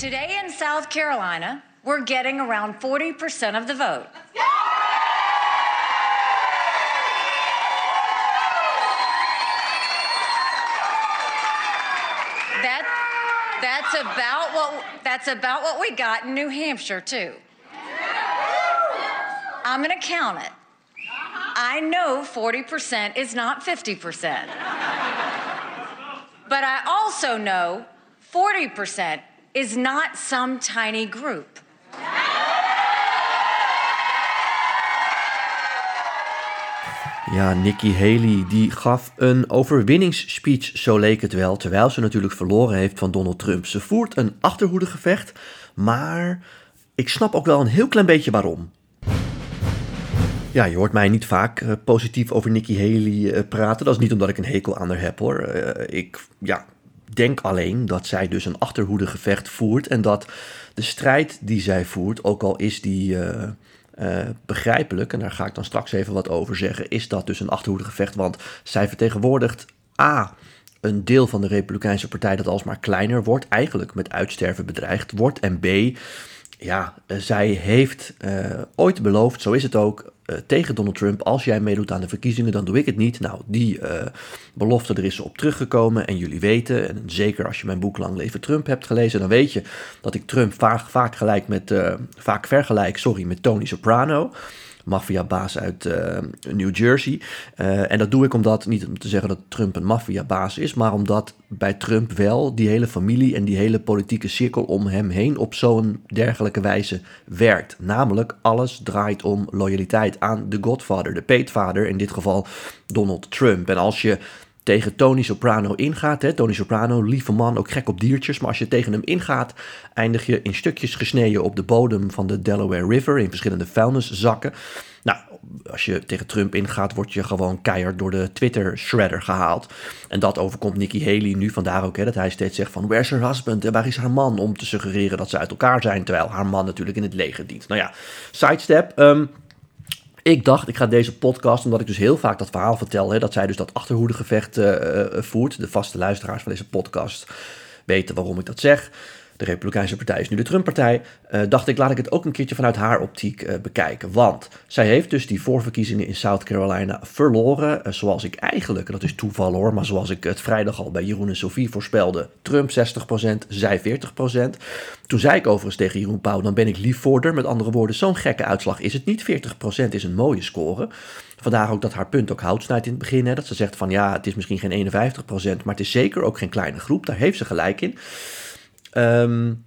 Today in South Carolina, we're getting around 40% of the vote. That, that's about what that's about what we got in New Hampshire too. I'm going to count it. I know 40% is not 50%. But I also know 40% is not some tiny group. Ja, Nikki Haley die gaf een overwinningsspeech, zo leek het wel, terwijl ze natuurlijk verloren heeft van Donald Trump. Ze voert een achterhoedegevecht, maar ik snap ook wel een heel klein beetje waarom. Ja, je hoort mij niet vaak uh, positief over Nikki Haley uh, praten. Dat is niet omdat ik een hekel aan haar heb hoor. Uh, ik ja, denk alleen dat zij dus een achterhoedegevecht voert en dat de strijd die zij voert, ook al is die uh, begrijpelijk, en daar ga ik dan straks even wat over zeggen, is dat dus een achterhoedegevecht. Want zij vertegenwoordigt A. Een deel van de Republikeinse Partij dat alsmaar kleiner wordt, eigenlijk met uitsterven bedreigd wordt. En B. Ja, zij heeft ooit beloofd, zo is het ook, tegen Donald Trump: als jij meedoet aan de verkiezingen, dan doe ik het niet. Nou, die uh, belofte, er is op teruggekomen. En jullie weten, en zeker als je mijn boek Lang Leven Trump hebt gelezen, dan weet je dat ik Trump vaak, vaak, gelijk met, uh, vaak vergelijk sorry, met Tony Soprano maffiabaas uit uh, New Jersey. Uh, en dat doe ik omdat, niet om te zeggen dat Trump een maffiabaas is, maar omdat bij Trump wel die hele familie en die hele politieke cirkel om hem heen op zo'n dergelijke wijze werkt. Namelijk, alles draait om loyaliteit aan de godfather, de peetvader, in dit geval Donald Trump. En als je tegen Tony Soprano ingaat. Hè. Tony Soprano, lieve man, ook gek op diertjes. Maar als je tegen hem ingaat, eindig je in stukjes gesneden op de bodem van de Delaware River. In verschillende vuilniszakken. Nou, als je tegen Trump ingaat, word je gewoon keihard door de Twitter-shredder gehaald. En dat overkomt Nikki Haley nu. Vandaar ook hè, dat hij steeds zegt van, where's her husband? En waar is haar man? Om te suggereren dat ze uit elkaar zijn. Terwijl haar man natuurlijk in het leger dient. Nou ja, sidestep. Um, ik dacht, ik ga deze podcast, omdat ik dus heel vaak dat verhaal vertel, hè, dat zij dus dat achterhoedegevecht uh, voert. De vaste luisteraars van deze podcast weten waarom ik dat zeg de Republikeinse Partij is nu de Trump-partij, uh, dacht ik, laat ik het ook een keertje vanuit haar optiek uh, bekijken. Want zij heeft dus die voorverkiezingen in South Carolina verloren, uh, zoals ik eigenlijk, dat is toeval hoor, maar zoals ik het vrijdag al bij Jeroen en Sophie voorspelde, Trump 60%, zij 40%. Toen zei ik overigens tegen Jeroen Pauw, dan ben ik liefvorder. Met andere woorden, zo'n gekke uitslag is het niet. 40% is een mooie score. Vandaar ook dat haar punt ook hout snijdt in het begin. Hè, dat ze zegt van ja, het is misschien geen 51%, maar het is zeker ook geen kleine groep. Daar heeft ze gelijk in. Um,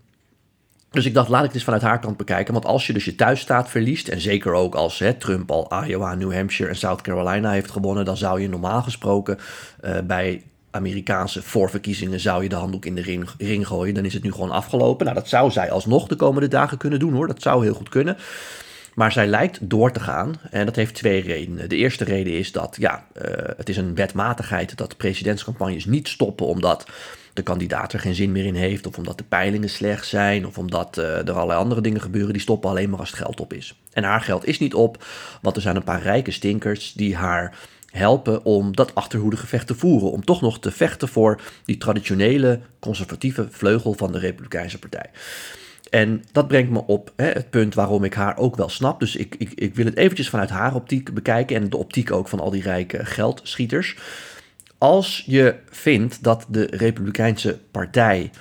dus ik dacht, laat ik dit vanuit haar kant bekijken. Want als je dus je thuisstaat verliest, en zeker ook als hè, Trump al Iowa, New Hampshire en South Carolina heeft gewonnen, dan zou je normaal gesproken uh, bij Amerikaanse voorverkiezingen zou je de handdoek in de ring, gooien. Dan is het nu gewoon afgelopen. Nou, dat zou zij alsnog de komende dagen kunnen doen hoor. Dat zou heel goed kunnen. Maar zij lijkt door te gaan en dat heeft twee redenen. De eerste reden is dat ja, uh, het is een wetmatigheid dat presidentscampagnes niet stoppen omdat de kandidaat er geen zin meer in heeft, of omdat de peilingen slecht zijn, of omdat uh, er allerlei andere dingen gebeuren, die stoppen alleen maar als het geld op is. En haar geld is niet op, want er zijn een paar rijke stinkers die haar helpen om dat achterhoedegevecht te voeren. Om toch nog te vechten voor die traditionele conservatieve vleugel van de Republikeinse Partij. En dat brengt me op hè, het punt waarom ik haar ook wel snap. Dus ik, ik, ik wil het eventjes vanuit haar optiek bekijken en de optiek ook van al die rijke geldschieters. Als je vindt dat de Republikeinse Partij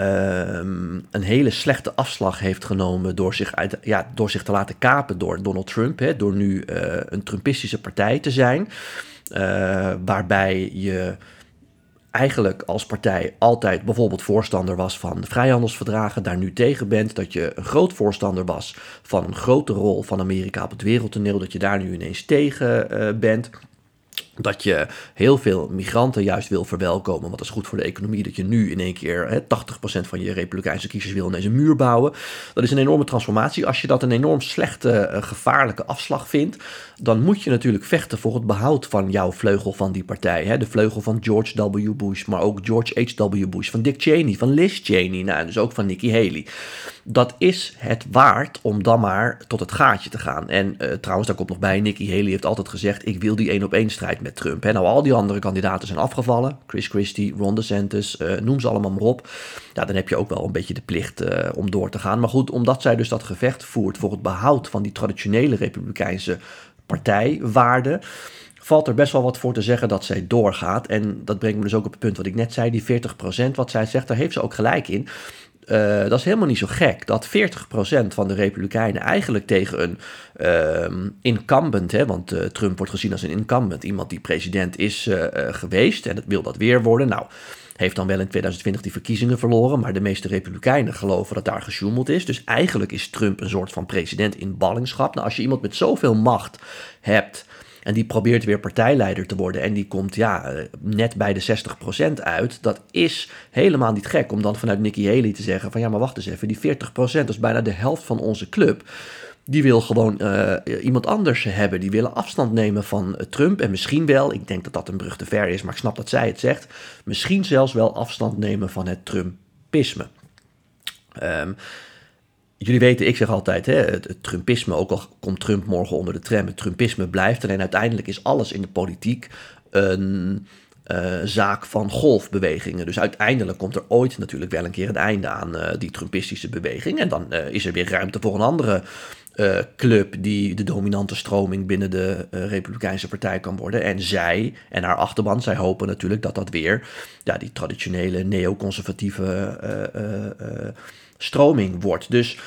um, een hele slechte afslag heeft genomen door zich, uit, ja, door zich te laten kapen door Donald Trump, hè, door nu uh, een Trumpistische partij te zijn, uh, waarbij je eigenlijk als partij altijd bijvoorbeeld voorstander was van de vrijhandelsverdragen, daar nu tegen bent, dat je een groot voorstander was van een grote rol van Amerika op het wereldtoneel, dat je daar nu ineens tegen uh, bent dat je heel veel migranten juist wil verwelkomen. Want dat is goed voor de economie. Dat je nu in één keer hè, 80% van je Republikeinse kiezers wil ineens een muur bouwen. Dat is een enorme transformatie. Als je dat een enorm slechte, uh, gevaarlijke afslag vindt. dan moet je natuurlijk vechten voor het behoud van jouw vleugel van die partij. Hè. De vleugel van George W. Bush, maar ook George H.W. Bush. Van Dick Cheney, van Liz Cheney. Nou, dus ook van Nikki Haley. Dat is het waard om dan maar tot het gaatje te gaan. En uh, trouwens, daar komt nog bij: Nikki Haley heeft altijd gezegd: ik wil die één op één strijd met Trump. Hè. Nou, al die andere kandidaten zijn afgevallen. Chris Christie, Ron DeSantis, uh, noem ze allemaal maar op. Ja, dan heb je ook wel een beetje de plicht uh, om door te gaan. Maar goed, omdat zij dus dat gevecht voert voor het behoud van die traditionele republikeinse partijwaarden valt er best wel wat voor te zeggen dat zij doorgaat. En dat brengt me dus ook op het punt wat ik net zei, die 40% wat zij zegt, daar heeft ze ook gelijk in. Uh, dat is helemaal niet zo gek dat 40% van de Republikeinen eigenlijk tegen een uh, incumbent, hè, want uh, Trump wordt gezien als een incumbent, iemand die president is uh, geweest en het wil dat weer worden. Nou, heeft dan wel in 2020 die verkiezingen verloren, maar de meeste Republikeinen geloven dat daar gesjoemeld is. Dus eigenlijk is Trump een soort van president in ballingschap. Nou, als je iemand met zoveel macht hebt en die probeert weer partijleider te worden. En die komt ja, eh, net bij de 60% uit. Dat is helemaal niet gek om dan vanuit Nikki Haley te zeggen: van ja, maar wacht eens even, die 40% is bijna de helft van onze club. Die wil gewoon uh, iemand anders hebben. Die willen afstand nemen van Trump. En misschien wel, ik denk dat dat een brug te ver is, maar ik snap dat zij het zegt. Misschien zelfs wel afstand nemen van het Trumpisme. Um, Jullie weten, ik zeg altijd, hè, het, Trumpisme, ook al komt Trump morgen onder de tram, het Trumpisme blijft. Alleen uiteindelijk is alles in de politiek een uh, zaak van golfbewegingen. Dus uiteindelijk komt er ooit natuurlijk wel een keer een einde aan uh, die Trumpistische beweging. En dan uh, is er weer ruimte voor een andere club die de dominante stroming binnen de Republikeinse Partij kan worden. En zij en haar achterban, zij hopen natuurlijk dat dat weer ja, die traditionele neoconservatieve stroming wordt. Dus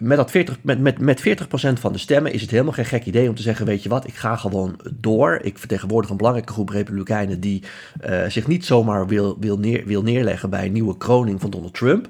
met, dat 40, met, met, met 40% van de stemmen is het helemaal geen gek idee om te zeggen: Weet je wat, ik ga gewoon door. Ik vertegenwoordig een belangrijke groep Republikeinen die uh, zich niet zomaar wil, wil, neer, wil neerleggen bij een nieuwe kroning van Donald Trump.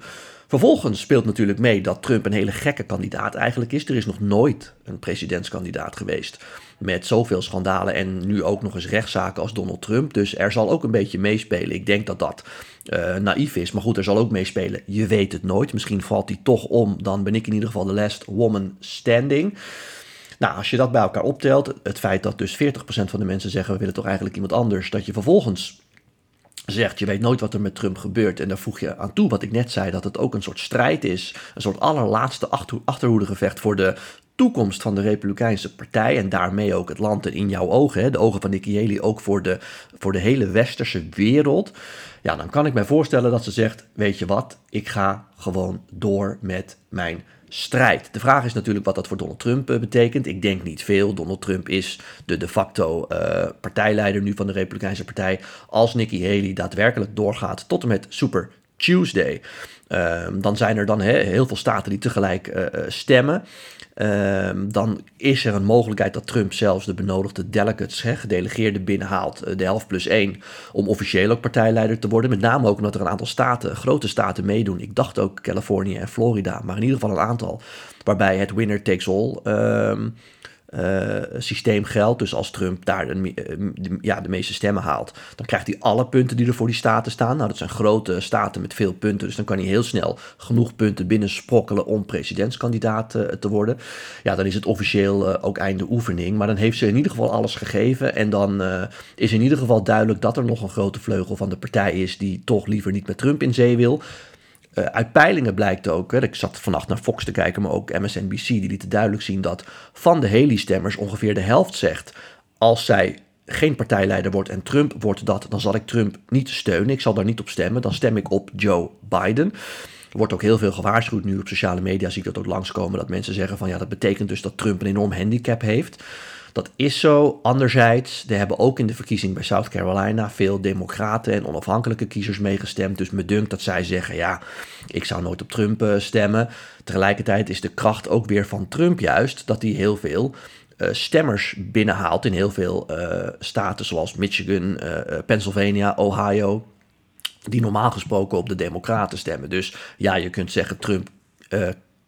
Vervolgens speelt natuurlijk mee dat Trump een hele gekke kandidaat eigenlijk is. Er is nog nooit een presidentskandidaat geweest met zoveel schandalen en nu ook nog eens rechtszaken als Donald Trump. Dus er zal ook een beetje meespelen. Ik denk dat dat uh, naïef is, maar goed, er zal ook meespelen. Je weet het nooit. Misschien valt hij toch om, dan ben ik in ieder geval de last woman standing. Nou, als je dat bij elkaar optelt, het feit dat dus 40% van de mensen zeggen we willen toch eigenlijk iemand anders, dat je vervolgens zegt, je weet nooit wat er met Trump gebeurt. En daar voeg je aan toe wat ik net zei, dat het ook een soort strijd is. Een soort allerlaatste achterhoedegevecht voor de toekomst van de Republikeinse Partij. En daarmee ook het land en in jouw ogen, hè, de ogen van Nikki Haley, ook voor de, voor de hele westerse wereld. Ja, dan kan ik mij voorstellen dat ze zegt, weet je wat, ik ga gewoon door met mijn strijd. De vraag is natuurlijk wat dat voor Donald Trump eh, betekent. Ik denk niet veel. Donald Trump is de de facto uh, partijleider nu van de Republikeinse Partij. Als Nikki Haley daadwerkelijk doorgaat tot en met Super Tuesday, dan zijn er dan he, heel veel staten die tegelijk uh, stemmen. Um, dan is er een mogelijkheid dat Trump zelfs de benodigde delegates, hè, gedelegeerden, binnenhaalt, de helft plus één, om officieel ook partijleider te worden. Met name ook omdat er een aantal staten, grote staten meedoen. Ik dacht ook Californië en Florida, maar in ieder geval een aantal. Waarbij het winner takes all uh, systeem geldt. Dus als Trump daar de, de, ja, de meeste stemmen haalt, dan krijgt hij alle punten die er voor die staten staan. Nou, dat zijn grote staten met veel punten, dus dan kan hij heel snel genoeg punten binnensprokkelen om presidentskandidaat uh, te worden. Ja, dan is het officieel uh, ook einde oefening, maar dan heeft ze in ieder geval alles gegeven en dan is in ieder geval duidelijk dat er nog een grote vleugel van de partij is die toch liever niet met Trump in zee wil. Uh, uit peilingen blijkt ook, hè, ik zat vannacht naar Fox te kijken, maar ook MSNBC, die lieten duidelijk zien dat van de Haley-stemmers ongeveer de helft zegt: als zij geen partijleider wordt en Trump wordt dat, dan zal ik Trump niet steunen. Ik zal daar niet op stemmen. Dan stem ik op Joe Biden. Er wordt ook heel veel gewaarschuwd nu op sociale media. Zie ik dat ook langskomen. Dat mensen zeggen van ja, dat betekent dus dat Trump een enorm handicap heeft. Dat is zo. Anderzijds, er hebben ook in de verkiezing bij South Carolina veel democraten en onafhankelijke kiezers meegestemd. Dus me dunkt dat zij zeggen, ja, ik zou nooit op Trump uh, stemmen. Tegelijkertijd is de kracht ook weer van Trump juist dat hij heel veel uh, stemmers binnenhaalt in heel veel uh, staten zoals Michigan, Pennsylvania, Ohio. Die normaal gesproken op de democraten stemmen. Dus ja, je kunt zeggen Trump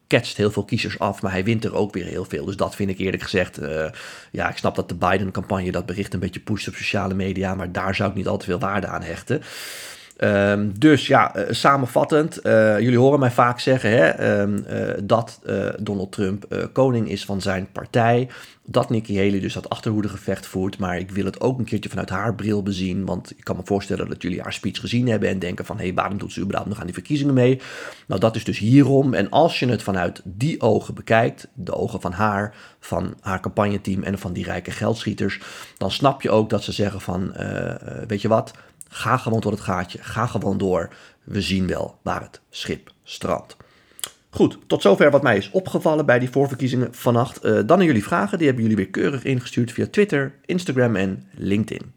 ketst heel veel kiezers af, maar hij wint er ook weer heel veel. Dus dat vind ik eerlijk gezegd, uh, ja, ik snap dat de Biden-campagne dat bericht een beetje pusht op sociale media, maar daar zou ik niet al te veel waarde aan hechten. Ehm, dus ja, uh, samenvattend, uh, jullie horen mij vaak zeggen hè, um, uh, dat Donald Trump koning is van zijn partij. Dat Nikki Haley dus dat achterhoedegevecht voert. Maar ik wil het ook een keertje vanuit haar bril bezien. Want ik kan me voorstellen dat jullie haar speech gezien hebben en denken van... hé, hey, waarom doet ze überhaupt nog aan die verkiezingen mee? Nou, dat is dus hierom. En als je het vanuit die ogen bekijkt, de ogen van haar, van haar campagneteam en van die rijke geldschieters... dan snap je ook dat ze zeggen van, weet je wat... Ga gewoon tot het gaatje. Ga gewoon door. We zien wel waar het schip strandt. Goed, tot zover wat mij is opgevallen bij die voorverkiezingen vannacht. Uh, dan aan jullie vragen. Die hebben jullie weer keurig ingestuurd via Twitter, Instagram en LinkedIn.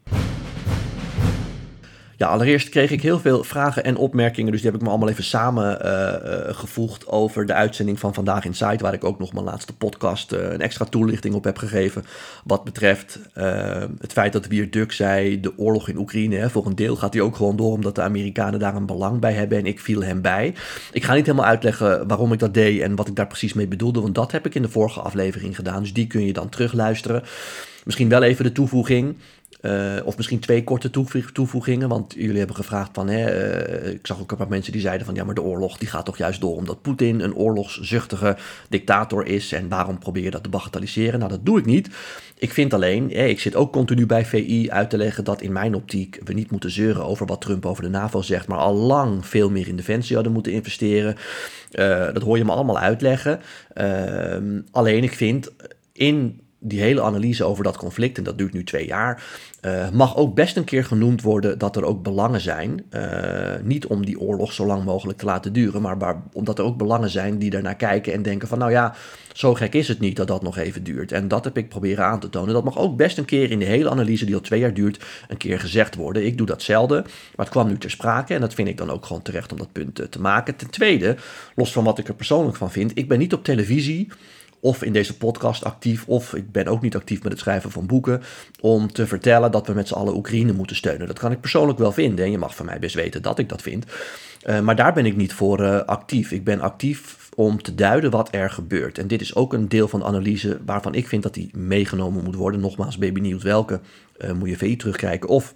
Allereerst kreeg ik heel veel vragen en opmerkingen, dus die heb ik me allemaal even samengevoegd uh, uh, over de uitzending van Vandaag in Site, waar ik ook nog mijn laatste podcast uh, een extra toelichting op heb gegeven. Wat betreft het feit dat Wier Duk zei, de oorlog in Oekraïne, hè, voor een deel gaat hij ook gewoon door omdat de Amerikanen daar een belang bij hebben en ik viel hem bij. Ik ga niet helemaal uitleggen waarom ik dat deed en wat ik daar precies mee bedoelde, want dat heb ik in de vorige aflevering gedaan, dus die kun je dan terugluisteren. Misschien wel even de toevoeging. Uh, of misschien twee korte toevoegingen, want jullie hebben gevraagd van, hè, uh, ik zag ook een paar mensen die zeiden van, ja, maar de oorlog die gaat toch juist door omdat Poetin een oorlogszuchtige dictator is en waarom probeer je dat te bagatelliseren? Nou, dat doe ik niet. Ik vind alleen, hè, ik zit ook continu bij VI uit te leggen dat in mijn optiek we niet moeten zeuren over wat Trump over de NAVO zegt, maar al lang veel meer in defensie hadden moeten investeren. Uh, dat hoor je me allemaal uitleggen. Ehm, alleen ik vind in die hele analyse over dat conflict, en dat duurt nu twee jaar, uh, mag ook best een keer genoemd worden dat er ook belangen zijn. Uh, niet om die oorlog zo lang mogelijk te laten duren, maar waar, omdat er ook belangen zijn die daarnaar kijken en denken van nou ja, zo gek is het niet dat dat nog even duurt. En dat heb ik proberen aan te tonen. Dat mag ook best een keer in de hele analyse die al twee jaar duurt, een keer gezegd worden. Ik doe dat zelden, maar het kwam nu ter sprake en dat vind ik dan ook gewoon terecht om dat punt uh, te maken. Ten tweede, los van wat ik er persoonlijk van vind, ik ben niet op televisie of in deze podcast actief, of ik ben ook niet actief met het schrijven van boeken, om te vertellen dat we met z'n allen Oekraïne moeten steunen. Dat kan ik persoonlijk wel vinden en je mag van mij best weten dat ik dat vind. Uh, maar daar ben ik niet voor uh, actief. Ik ben actief om te duiden wat er gebeurt. En dit is ook een deel van de analyse waarvan ik vind dat die meegenomen moet worden. Nogmaals, ben je benieuwd welke, uh, moet je VI terugkijken of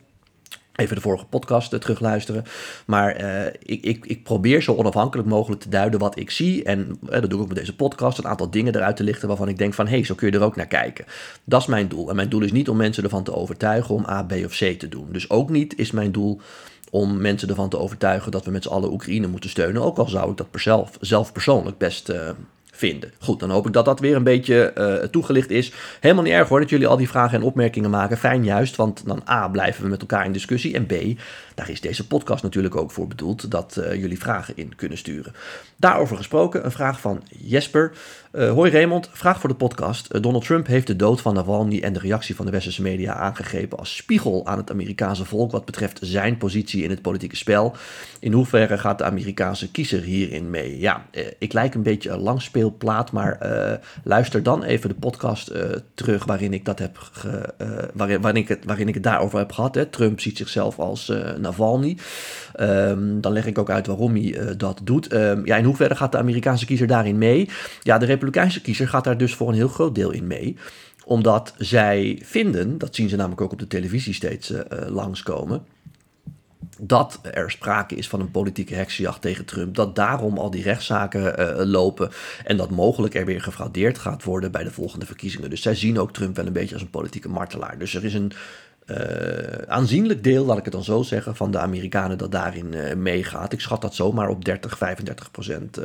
Even de vorige podcast uh, terugluisteren. Maar uh, ik, ik, ik, probeer zo onafhankelijk mogelijk te duiden wat ik zie. En uh, dat doe ik ook met deze podcast. Een aantal dingen eruit te lichten waarvan ik denk van... hé, hey, zo kun je er ook naar kijken. Dat is mijn doel. En mijn doel is niet om mensen ervan te overtuigen om A, B of C te doen. Dus ook niet is mijn doel om mensen ervan te overtuigen... dat we met z'n allen Oekraïne moeten steunen. Ook al zou ik dat zelf, zelf persoonlijk best Goed, dan hoop ik dat dat weer een beetje uh, toegelicht is. Helemaal niet erg hoor dat jullie al die vragen en opmerkingen maken. Fijn juist, want dan A, blijven we met elkaar in discussie. En B, daar is deze podcast natuurlijk ook voor bedoeld dat uh, jullie vragen in kunnen sturen. Daarover gesproken, een vraag van Jesper. Uh, hoi Raymond, vraag voor de podcast. Donald Trump heeft de dood van Navalny en de reactie van de westerse media aangegrepen als spiegel aan het Amerikaanse volk wat betreft zijn positie in het politieke spel. In hoeverre gaat de Amerikaanse kiezer hierin mee? Ja, ik lijk een beetje een langspeelplaat, maar luister dan even de podcast terug waarin ik dat heb ge, waarin, waarin, ik het, waarin ik het daarover heb gehad. Hè. Trump ziet zichzelf als Navalny. Um, dan leg ik ook uit waarom hij dat doet. Um, ja, in hoeverre gaat de Amerikaanse kiezer daarin mee? Ja, de Republikeinse kiezer gaat daar dus voor een heel groot deel in mee omdat zij vinden, dat zien ze namelijk ook op de televisie steeds langskomen, dat er sprake is van een politieke heksenjacht tegen Trump. Dat daarom al die rechtszaken uh, lopen. En dat mogelijk er weer gefraudeerd gaat worden bij de volgende verkiezingen. Dus zij zien ook Trump wel een beetje als een politieke martelaar. Dus er is een uh, aanzienlijk deel, laat ik het dan zo zeggen, van de Amerikanen dat daarin uh, meegaat. Ik schat dat zomaar op 30, 35 procent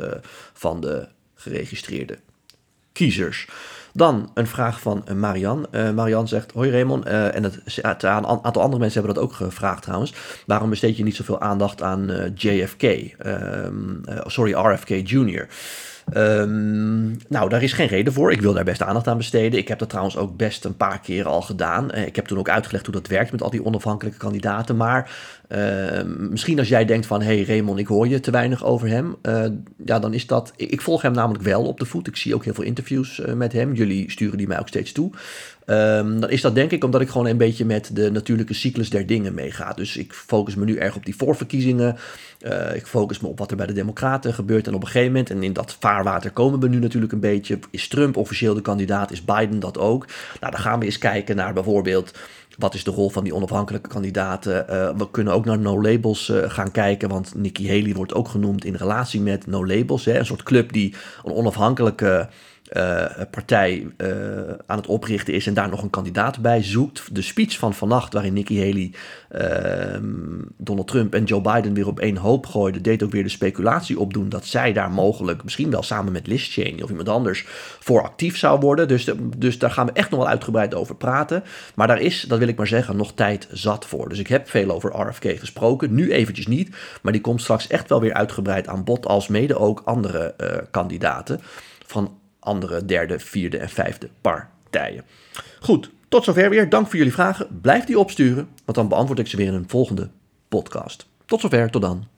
van de geregistreerde kiezers. Dan een vraag van Marian. Marian zegt: Hoi Raymond. en het, een aantal andere mensen hebben dat ook gevraagd trouwens. Waarom besteed je niet zoveel aandacht aan JFK? Um, sorry, RFK Jr. Um, nou, daar is geen reden voor. Ik wil daar best aandacht aan besteden. Ik heb dat trouwens ook best een paar keer al gedaan. Ik heb toen ook uitgelegd hoe dat werkt met al die onafhankelijke kandidaten. Maar uh, misschien als jij denkt van... hé hey Raymond, ik hoor je te weinig over hem. Uh, ja, dan is dat... Ik volg hem namelijk wel op de voet. Ik zie ook heel veel interviews uh, met hem. Jullie sturen die mij ook steeds toe. Ehm, dan is dat denk ik omdat ik gewoon een beetje met de natuurlijke cyclus der dingen meega. Dus ik focus me nu erg op die voorverkiezingen. Uh, ik focus me op wat er bij de Democraten gebeurt. En op een gegeven moment, en in dat vaarwater komen we nu natuurlijk een beetje. Is Trump officieel de kandidaat? Is Biden dat ook? Nou, dan gaan we eens kijken naar bijvoorbeeld. Wat is de rol van die onafhankelijke kandidaten? Uh, we kunnen ook naar No Labels uh, gaan kijken, want Nikki Haley wordt ook genoemd in relatie met No Labels. Hè, een soort club die een onafhankelijke uh, partij uh, aan het oprichten is en daar nog een kandidaat bij zoekt. De speech van vannacht, waarin Nikki Haley uh, Donald Trump en Joe Biden weer op één hoop gooide, deed ook weer de speculatie opdoen dat zij daar mogelijk, misschien wel samen met Liz Cheney of iemand anders, voor actief zou worden. Dus, dus daar gaan we echt nog wel uitgebreid over praten. Maar daar is, dat wil ik maar zeggen, nog tijd zat voor. Dus ik heb veel over RFK gesproken, nu eventjes niet, maar die komt straks echt wel weer uitgebreid aan bod, als mede ook andere uh, kandidaten van andere derde, vierde en vijfde partijen. Goed, tot zover weer. Dank voor jullie vragen. Blijf die opsturen, want dan beantwoord ik ze weer in een volgende podcast. Tot zover, tot dan.